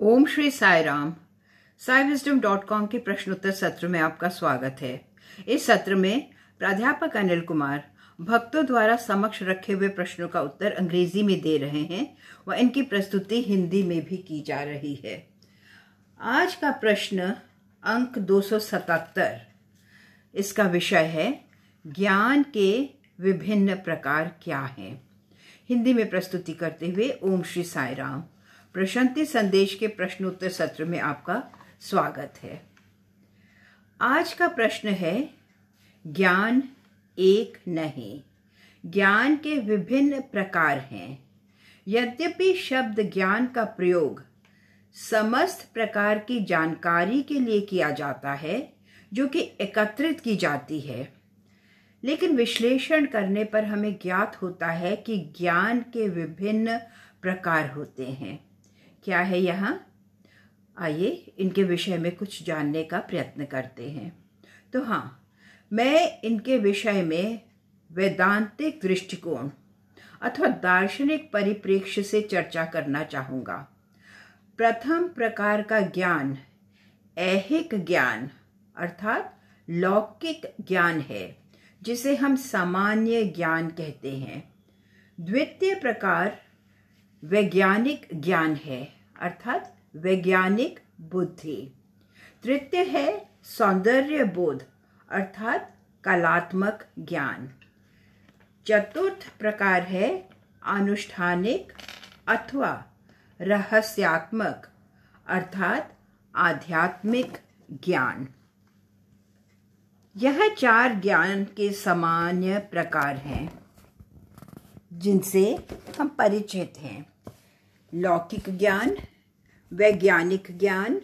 ओम Shri Sai Ram Sai wisdom dot com के प्रश्नोत्तर सत्र में आपका स्वागत है। इस सत्र में प्राध्यापक अनिल कुमार भक्तों द्वारा समक्ष रखे हुए प्रश्नों का उत्तर अंग्रेज़ी में दे रहे हैं व इनकी प्रस्तुति हिंदी में भी की जा रही है। आज का प्रश्न अंक 277 इसका विषय है, ज्ञान के विभिन्न प्रकार क्या हैं? हिंदी में प्रस्तुति करते हुए ओम श्री साई राम प्रशांति संदेश के प्रश्नोत्तर सत्र में आपका स्वागत है। आज का प्रश्न है, ज्ञान एक नहीं, ज्ञान के विभिन्न प्रकार हैं। यद्यपि शब्द ज्ञान का प्रयोग समस्त प्रकार की जानकारी के लिए किया जाता है, जो कि एकत्रित की जाती है, लेकिन विश्लेषण करने पर हमें ज्ञात होता है कि ज्ञान के विभिन्न प्रकार होते हैं। क्या है यहाँ? आइए इनके विषय में कुछ जानने का प्रयत्न करते हैं। तो हाँ मैं इनके विषय में वैदांतिक दृष्टिकोण अथवा दार्शनिक परिप्रेक्ष्य से चर्चा करना चाहूँगा। प्रथम प्रकार का ज्ञान ऐहिक ज्ञान अर्थात लौकिक ज्ञान है, जिसे हम सामान्य ज्ञान कहते हैं। द्वितीय प्रकार वैज्ञानिक ज्ञान है। अर्थात वैज्ञानिक बुद्धि। तृतीय है सौंदर्य बोध अर्थात कलात्मक ज्ञान। चतुर्थ प्रकार है अनुष्ठानिक अथवा रहस्यात्मक, अर्थात आध्यात्मिक ज्ञान। यह चार ज्ञान के सामान्य प्रकार हैं, जिनसे हम परिचित हैं। लौकिक ज्ञान, वैज्ञानिक ज्ञान,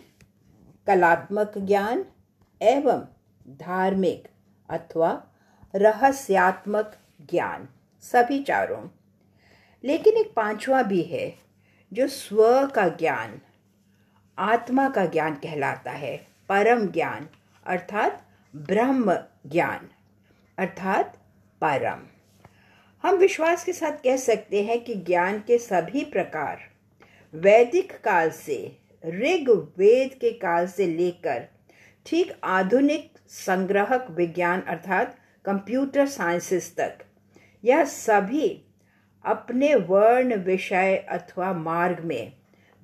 कलात्मक ज्ञान एवं धार्मिक अथवा रहस्यात्मक ज्ञान। सभी चारों। लेकिन एक पांचवा भी है, जो स्व का ज्ञान, आत्मा का ज्ञान कहलाता है। परम ज्ञान, अर्थात ब्रह्म ज्ञान, अर्थात परम। हम विश्वास के साथ कह सकते हैं कि ज्ञान के सभी प्रकार वैदिक काल से, ऋग वेद के काल से लेकर ठीक आधुनिक संग्रहक विज्ञान अर्थात कंप्यूटर साइंसेस तक, यह सभी अपने वर्ण विषय अथवा मार्ग में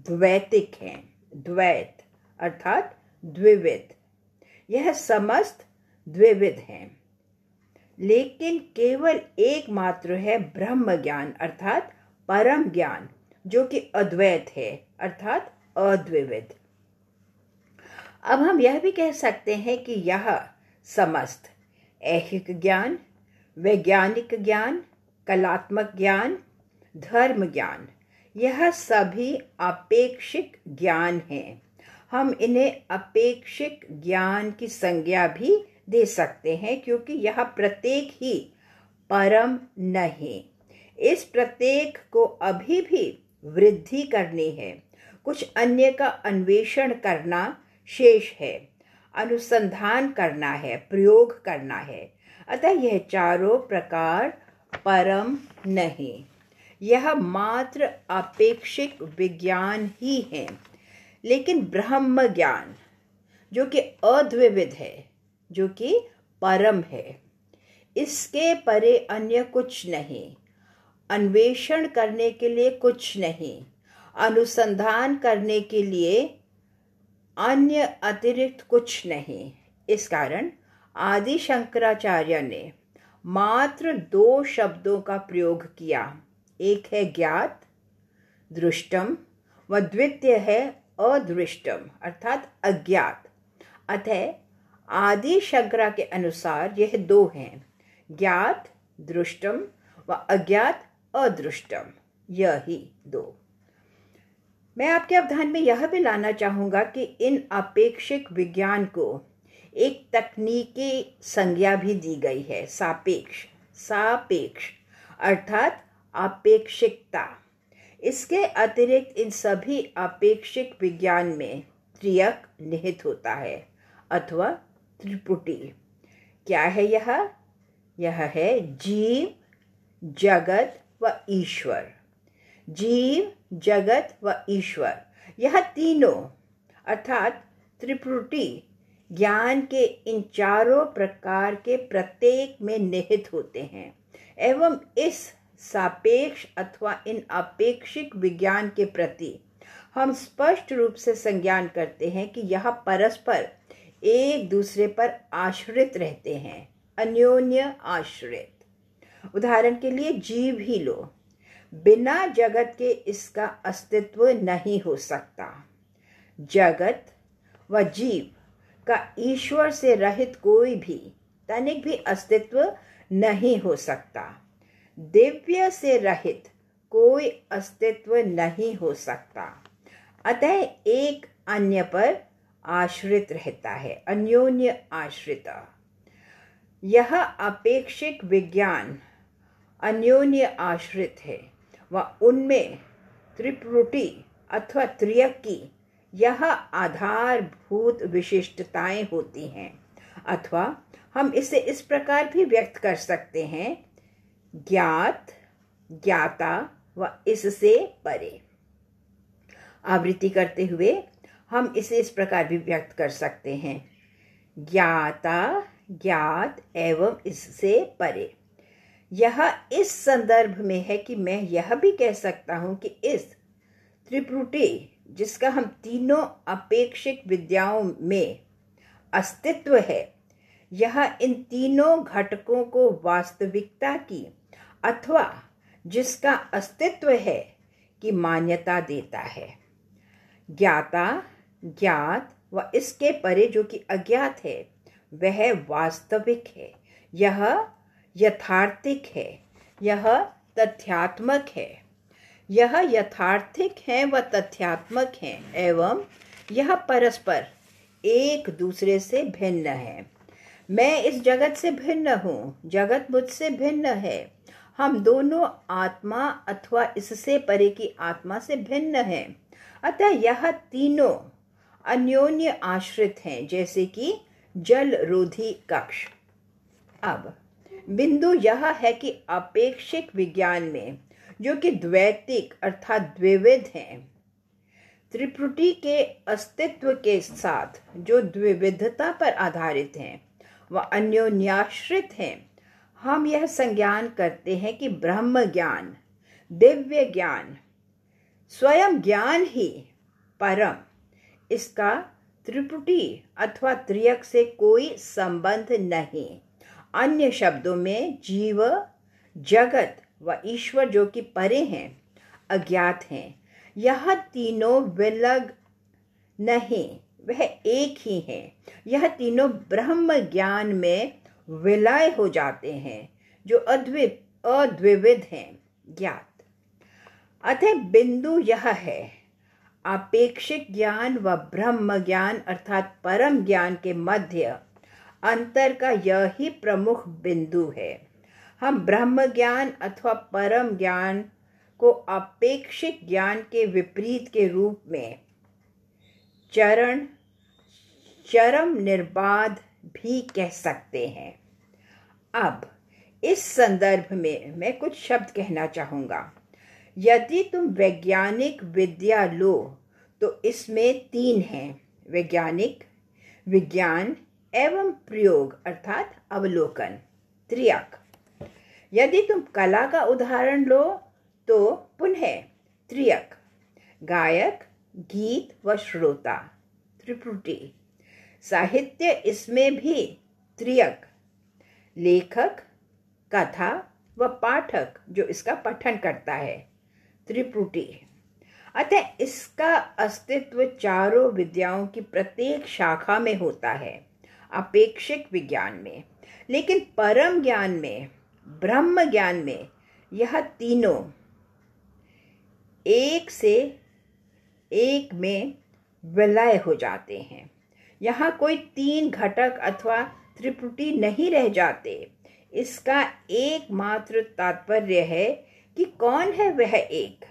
द्वैतिक हैं। द्वैत अर्थात द्विविध। यह समस्त द्विविध हैं। लेकिन केवल एकमात्र है ब्रह्म ज्ञान अर्थात परम ज्ञान। जो कि अद्वैत है, अर्थात अद्विविध अब हम यह भी कह सकते हैं कि यह समस्त, ऐहिक ज्ञान, वैज्ञानिक ज्ञान, कलात्मक ज्ञान, धर्म ज्ञान, यह सभी अपेक्षिक ज्ञान हैं। हम इन्हें अपेक्षिक ज्ञान की संज्ञा भी दे सकते हैं, क्योंकि यह प्रत्येक ही परम नहीं। इस प्रत्येक को अभी भी वृद्धि करनी है। कुछ अन्य का अन्वेषण करना शेष है। अनुसंधान करना है, प्रयोग करना है। अतः यह चारों प्रकार परम नहीं। यह मात्र अपेक्षिक विज्ञान ही है। लेकिन ब्रह्म ज्ञान, जो कि अद्विविध है, जो कि परम है, इसके परे अन्य कुछ नहीं। अन्वेषण करने के लिए कुछ नहीं। अनुसंधान करने के लिए अन्य अतिरिक्त कुछ नहीं। इस कारण आदि शंकराचार्य ने मात्र दो शब्दों का प्रयोग किया। एक है ज्ञात, दृष्टम, व द्वितीय है अदृष्टम, अर्थात अज्ञात। अतः आदि शंकरा के अनुसार यह दो हैं। ज्ञात, दृष्टम व अज्ञात अदृष्टम, यही दो। मैं आपके अवधान में यह भी लाना चाहूँगा कि इन अपेक्षिक विज्ञान को एक तकनीकी संज्ञा भी दी गई है, सापेक्ष सापेक्ष, अर्थात अपेक्षिकता। इसके अतिरिक्त इन सभी अपेक्षिक विज्ञान में त्रियक निहित होता है, अथवा त्रिपुटी। क्या है यह? यह है जीव, जगत व ईश्वर। जीव, जगत व ईश्वर। यह तीनों, अर्थात त्रिपुटी, ज्ञान के इन चारों प्रकार के प्रत्येक में निहित होते हैं, एवं इस सापेक्ष अथवा इन अपेक्षिक विज्ञान के प्रति हम स्पष्ट रूप से संज्ञान करते हैं कि यह परस्पर एक दूसरे पर आश्रित रहते हैं, अन्योन्य आश्रित। उदाहरण के लिए जीव ही लो। बिना जगत के इसका अस्तित्व नहीं हो सकता। जगत व जीव का ईश्वर से रहित कोई भी, तनिक भी अस्तित्व नहीं हो सकता। दिव्य से रहित कोई अस्तित्व नहीं हो सकता। अतः एक अन्य पर आश्रित रहता है, अन्योन्य आश्रित। यह अपेक्षिक विज्ञान अन्योन्य आश्रित है। व उनमें त्रिपुटी अथवा त्रियक, यह आधारभूत विशिष्टताएँ होती हैं। अथवा हम इसे इस प्रकार भी व्यक्त कर सकते हैं, ज्ञात, ज्ञाता व इससे परे। आवृत्ति करते हुए हम इसे इस प्रकार भी व्यक्त कर सकते हैं, ज्ञाता, ज्ञात एवं इससे परे। यह इस संदर्भ में है कि मैं यह भी कह सकता हूँ कि इस त्रिपुटी जिसका हम तीनों अपेक्षिक विद्याओं में अस्तित्व है, यह इन तीनों घटकों को वास्तविकता की अथवा जिसका अस्तित्व है की मान्यता देता है। ज्ञाता, ज्ञात व इसके परे जो कि अज्ञात है, वह वास्तविक है। यह यथार्थिक है। यह तथ्यात्मक है। यह यथार्थिक है व तथ्यात्मक है, एवं यह परस्पर एक दूसरे से भिन्न है। मैं इस जगत से भिन्न हूँ, जगत मुझसे भिन्न है। हम दोनों आत्मा अथवा इससे परे की आत्मा से भिन्न हैं। अतः यह तीनों अन्योन्य आश्रित हैं, जैसे कि जल रोधी कक्ष। अब बिंदु यह है कि अपेक्षिक विज्ञान में, जो कि द्वैतिक अर्थात द्विविध हैं, त्रिपुटी के अस्तित्व के साथ जो द्विविधता पर आधारित हैं व अन्योन्याश्रित हैं। हम यह संज्ञान करते हैं कि ब्रह्म ज्ञान, दिव्य ज्ञान, स्वयं ज्ञान ही परम, इसका त्रिपुटी अथवा त्रियक से कोई संबंध नहीं। अन्य शब्दों में जीव, जगत व ईश्वर जो कि परे हैं, अज्ञात हैं। यह तीनों विलग नहीं, वह एक ही है। यह तीनों ब्रह्म ज्ञान में विलय हो जाते हैं, जो अद्वित अद्विविध हैं, ज्ञात। अतः बिंदु यह है अपेक्षिक ज्ञान व ब्रह्म ज्ञान अर्थात परम ज्ञान के मध्य अंतर का यह प्रमुख बिंदु है। हम ब्रह्म ज्ञान अथवा परम ज्ञान को अपेक्षित ज्ञान के विपरीत के रूप में चरण, चरम निर्बाध भी कह सकते हैं। अब, इस संदर्भ में मैं कुछ शब्द कहना चाहूँगा। यदि तुम वैज्ञानिक विद्या लो तो इसमें तीन हैं। वैज्ञानिक, विज्ञान एवं प्रयोग अर्थात अवलोकन। त्रियक। यदि तुम कला का उदाहरण लो तो पुनः त्रियक। गायक, गीत व श्रोता। त्रिपुटी। साहित्य इसमें भी त्रियक। लेखक, कथा व पाठक, जो इसका पठन करता है। त्रिपुटी। अतः इसका अस्तित्व चारों विद्याओं की प्रत्येक शाखा में होता है। अपेक्षिक विज्ञान में। लेकिन परम ज्ञान में, ब्रह्म ज्ञान में, यह तीनों एक से एक में विलय हो जाते हैं। यहाँ कोई तीन घटक अथवा त्रिपुटी नहीं रह जाते। इसका एकमात्र तात्पर्य है कि कौन है वह एक?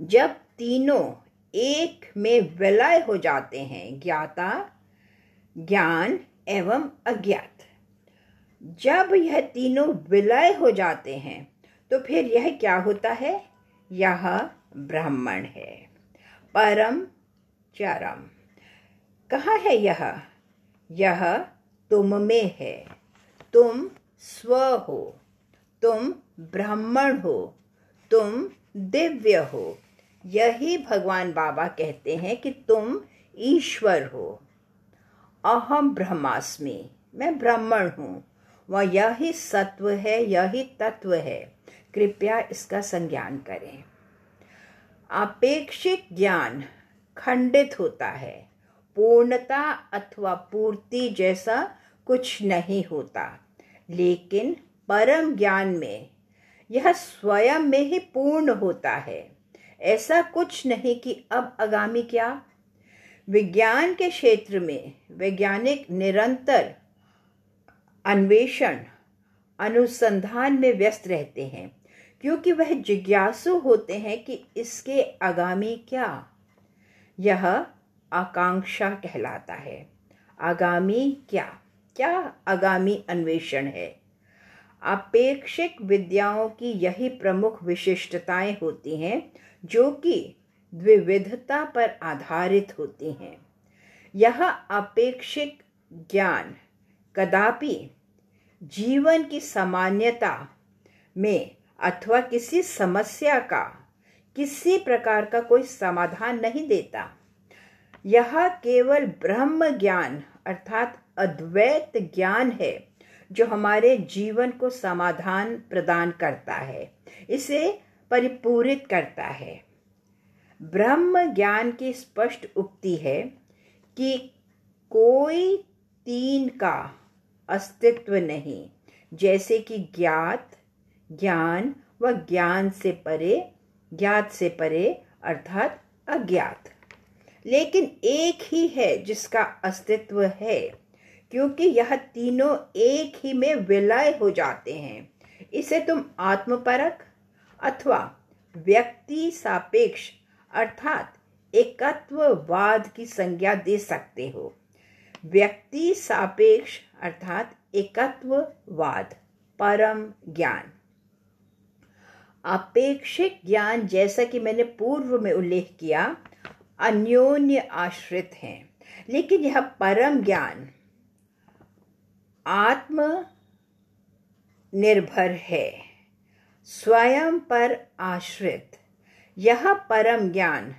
जब तीनों एक में विलय हो जाते हैं, ज्ञाता ज्ञान एवं अज्ञात। जब यह तीनों विलय हो जाते हैं तो फिर यह क्या होता है? यह ब्राह्मण है। परम चरम। कहाँ है यह? यह तुम में है। तुम स्व हो। तुम ब्राह्मण हो। तुम दिव्य हो। यही भगवान बाबा कहते हैं कि तुम ईश्वर हो। अहम ब्रह्मास्मि। मैं ब्राह्मण हूँ। वह यही सत्व है, यही तत्व है। कृपया इसका संज्ञान करें। अपेक्षित ज्ञान खंडित होता है। पूर्णता अथवा पूर्ति जैसा कुछ नहीं होता। लेकिन परम ज्ञान में यह स्वयं में ही पूर्ण होता है। ऐसा कुछ नहीं कि अब आगामी क्या? विज्ञान के क्षेत्र में वैज्ञानिक निरंतर अन्वेषण, अनुसंधान में व्यस्त रहते हैं, क्योंकि वह जिज्ञासु होते हैं कि इसके आगामी क्या। यह आकांक्षा कहलाता है। आगामी क्या? क्या आगामी अन्वेषण है? अपेक्षिक विद्याओं की यही प्रमुख विशिष्टताएँ होती हैं, जो कि द्विविधता पर आधारित होती हैं। यह अपेक्षिक ज्ञान कदापि जीवन की सामान्यता में अथवा किसी समस्या का किसी प्रकार का कोई समाधान नहीं देता। यह केवल ब्रह्म ज्ञान अर्थात अद्वैत ज्ञान है जो हमारे जीवन को समाधान प्रदान करता है, इसे परिपूरित करता है। ब्रह्म ज्ञान की स्पष्ट उक्ति है कि कोई तीन का अस्तित्व नहीं, जैसे कि ज्ञात, ज्ञान व ज्ञान से परे, ज्ञात से परे अर्थात अज्ञात। लेकिन एक ही है जिसका अस्तित्व है, क्योंकि यह तीनों एक ही में विलय हो जाते हैं। इसे तुम आत्मपरक अथवा व्यक्ति सापेक्ष अर्थात एकत्ववाद की संज्ञा दे सकते हो। व्यक्ति सापेक्ष अर्थात एकत्ववाद, परम ज्ञान। अपेक्षिक ज्ञान जैसा कि मैंने पूर्व में उल्लेख किया, अन्योन्य आश्रित हैं। लेकिन यह परम ज्ञान आत्म निर्भर है, स्वयं पर आश्रित। यह परम ज्ञान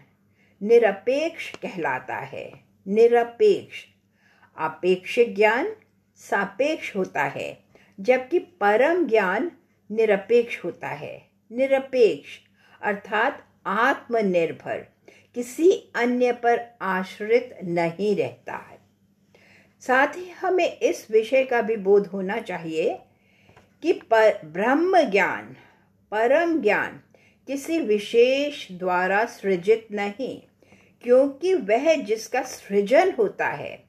निरपेक्ष कहलाता है। निरपेक्ष। अपेक्षिक ज्ञान सापेक्ष होता है, जबकि परम ज्ञान निरपेक्ष होता है। निरपेक्ष अर्थात आत्मनिर्भर, किसी अन्य पर आश्रित नहीं रहता है। साथ ही हमें इस विषय का भी बोध होना चाहिए कि पर ब्रह्म ज्ञान, परम ज्ञान किसी विशेष द्वारा सृजित नहीं, क्योंकि वह जिसका सृजन होता है,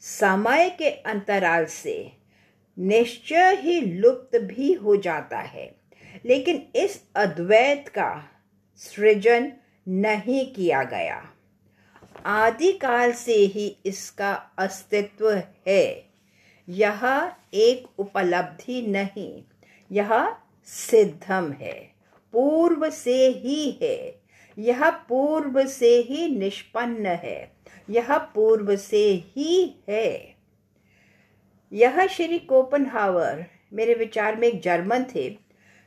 समय के अंतराल से निश्चय ही लुप्त भी हो जाता है। लेकिन इस अद्वैत का सृजन नहीं किया गया। आदिकाल से ही इसका अस्तित्व है। यह एक उपलब्धि नहीं, यह सिद्धम है। पूर्व से ही है। यह पूर्व से ही निष्पन्न है। यह पूर्व से ही है। यह श्री कोपनहावर, मेरे विचार में एक जर्मन थे,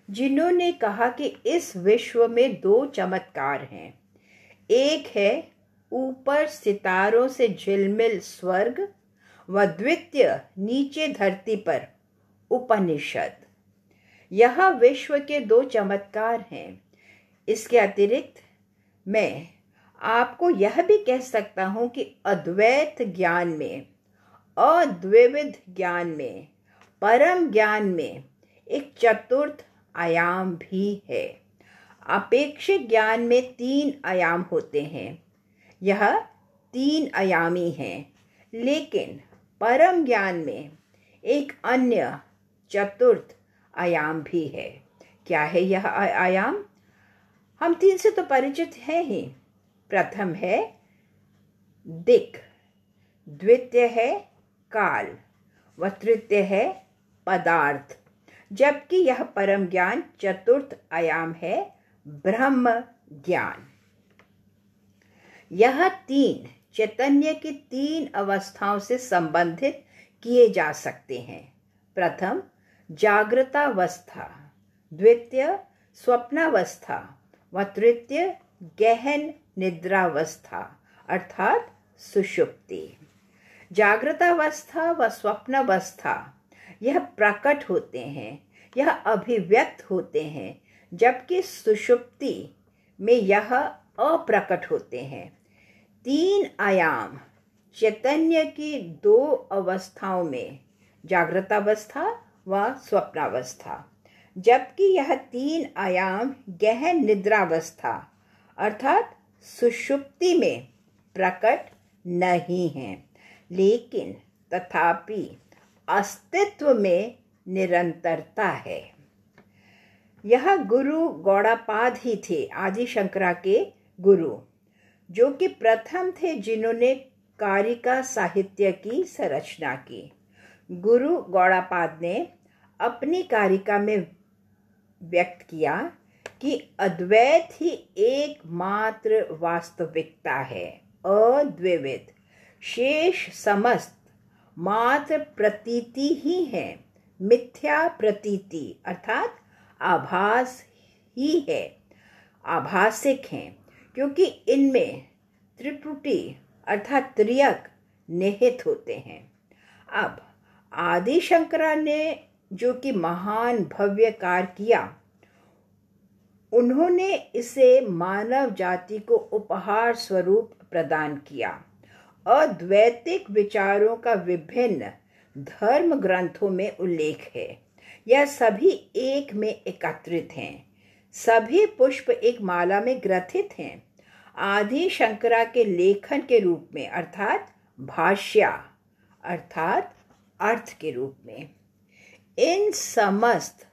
जिन्होंने कहा कि इस विश्व में दो चमत्कार हैं। एक है, ऊपर सितारों से झिलमिल स्वर्ग व द्वितीय नीचे धरती पर उपनिषद। यह विश्व के दो चमत्कार हैं। इसके अतिरिक्त, मैं आपको यह भी कह सकता हूँ कि अद्वैत ज्ञान में, अद्विविध ज्ञान में, परम ज्ञान में एक चतुर्थ आयाम भी है। अपेक्षित ज्ञान में तीन आयाम होते हैं। यह तीन आयामी हैं, लेकिन परम ज्ञान में एक अन्य चतुर्थ आयाम भी है। क्या है यह आयाम? हम तीन से तो परिचित हैं ही। प्रथम है दिक, द्वितीय है काल व तृतीय है पदार्थ। जबकि यह परम ज्ञान चतुर्थ आयाम है ब्रह्म ज्ञान। यह तीन, चैतन्य की तीन अवस्थाओं से संबंधित किए जा सकते हैं। प्रथम जागृतावस्था, द्वितीय स्वप्नावस्था व तृतीय गहन निद्रावस्था, अर्थात सुषुप्ति। जागृतावस्था व स्वप्नावस्था, यह प्रकट होते हैं, यह अभिव्यक्त होते हैं, जबकि सुषुप्ति में यह अप्रकट होते हैं। तीन आयाम, चैतन्य की दो अवस्थाओं में, जागृतावस्था व स्वप्नावस्था। जबकि यह तीन आयाम गहन निद्रावस्था, अर्थात सुषुप्ति में प्रकट नहीं है, लेकिन तथापि अस्तित्व में निरंतरता है। यह गुरु गौड़ापाद ही थे, आदि शंकरा के गुरु, जो कि प्रथम थे जिन्होंने कारिका साहित्य की संरचना की। गुरु गौड़ापाद ने अपनी कारिका में व्यक्त किया कि अद्वैत ही एकमात्र वास्तविकता है अद्वैत शेष समस्त मात्र प्रतीति ही है, मिथ्या प्रतीति अर्थात आभास ही है, आभासिक हैं, क्योंकि इनमें त्रिपुटी अर्थात त्रियक निहित होते हैं। अब आदि शंकरा ने जो कि महान भव्य कार्य किया, उन्होंने इसे मानव जाति को उपहार स्वरूप प्रदान किया। अद्वैतिक विचारों का विभिन्न धर्म ग्रंथों में उल्लेख है। यह सभी एक में एकत्रित हैं। सभी पुष्प एक माला में ग्रथित हैं। आदि शंकरा के लेखन के रूप में, अर्थात भाष्या, अर्थात अर्थ के रूप में। इन समस्त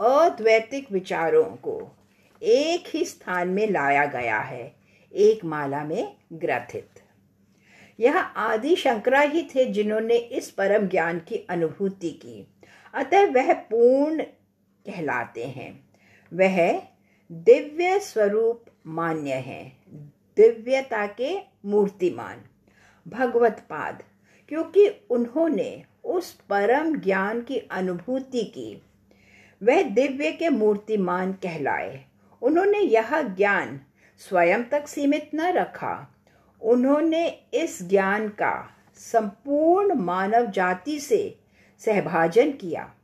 अद्वैतिक विचारों को एक ही स्थान में लाया गया है, एक माला में ग्रथित। यह आदि शंकरा ही थे जिन्होंने इस परम ज्ञान की अनुभूति की। अतः वह पूर्ण कहलाते हैं। वह दिव्य स्वरूप मान्य है, दिव्यता के मूर्तिमान, भगवत पाद। क्योंकि उन्होंने उस परम ज्ञान की अनुभूति की। वह दिव्य के मूर्तिमान कहलाए। उन्होंने यह ज्ञान स्वयं तक सीमित न रखा। उन्होंने इस ज्ञान का संपूर्ण मानव जाति से सहभाजन किया।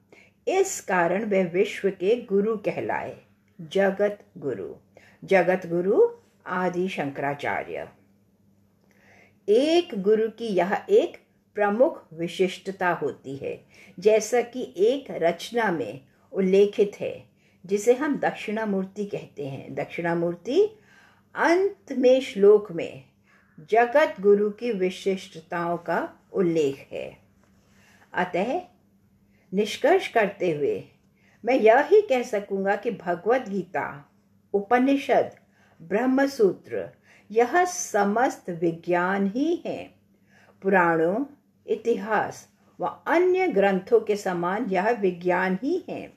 इस कारण वे विश्व के गुरु कहलाए। जगत गुरु। जगत गुरु आदि शंकराचार्य। एक गुरु की यह एक प्रमुख विशिष्टता होती है, जैसा कि एक रचना में उल्लेखित है, जिसे हम दक्षिणामूर्ति कहते हैं। दक्षिणामूर्ति अंत में श्लोक में जगत गुरु की विशिष्टताओं का उल्लेख है। अतः निष्कर्ष करते हुए मैं यह ही कह सकूँगा कि भगवत गीता उपनिषद, ब्रह्मसूत्र, यह समस्त विज्ञान ही है। पुराणों इतिहास व अन्य ग्रंथों के समान यह विज्ञान ही है।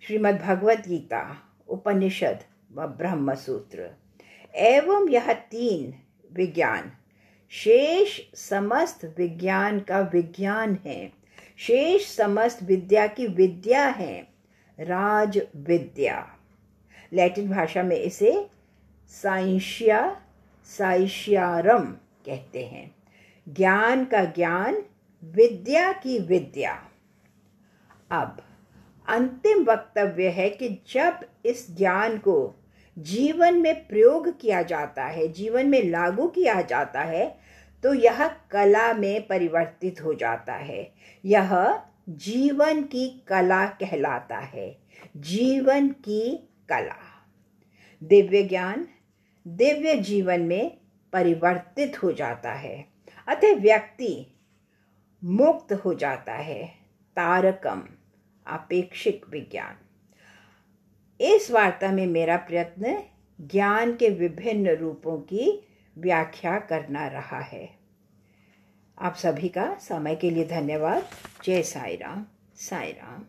श्रीमद् भगवत गीता, उपनिषद व ब्रह्म सूत्र एवं यह तीन विज्ञान। शेष समस्त विज्ञान का विज्ञान है। शेष समस्त विद्या की विद्या है। राज विद्या लैटिन भाषा में इसे साइंशिया साइशियारम कहते हैं। ज्ञान का ज्ञान, विद्या की विद्या। अब, अंतिम वक्तव्य है कि जब इस ज्ञान को जीवन में प्रयोग किया जाता है, जीवन में लागू किया जाता है तो यह कला में परिवर्तित हो जाता है। यह जीवन की कला कहलाता है। जीवन की कला। दिव्य ज्ञान दिव्य जीवन में परिवर्तित हो जाता है। अतः व्यक्ति मुक्त हो जाता है। तारकम, अपेक्षिक विज्ञान। इस वार्ता में मेरा प्रयत्न ज्ञान के विभिन्न रूपों की व्याख्या करना रहा है। आप सभी का समय के लिए धन्यवाद। जय साई राम साई राम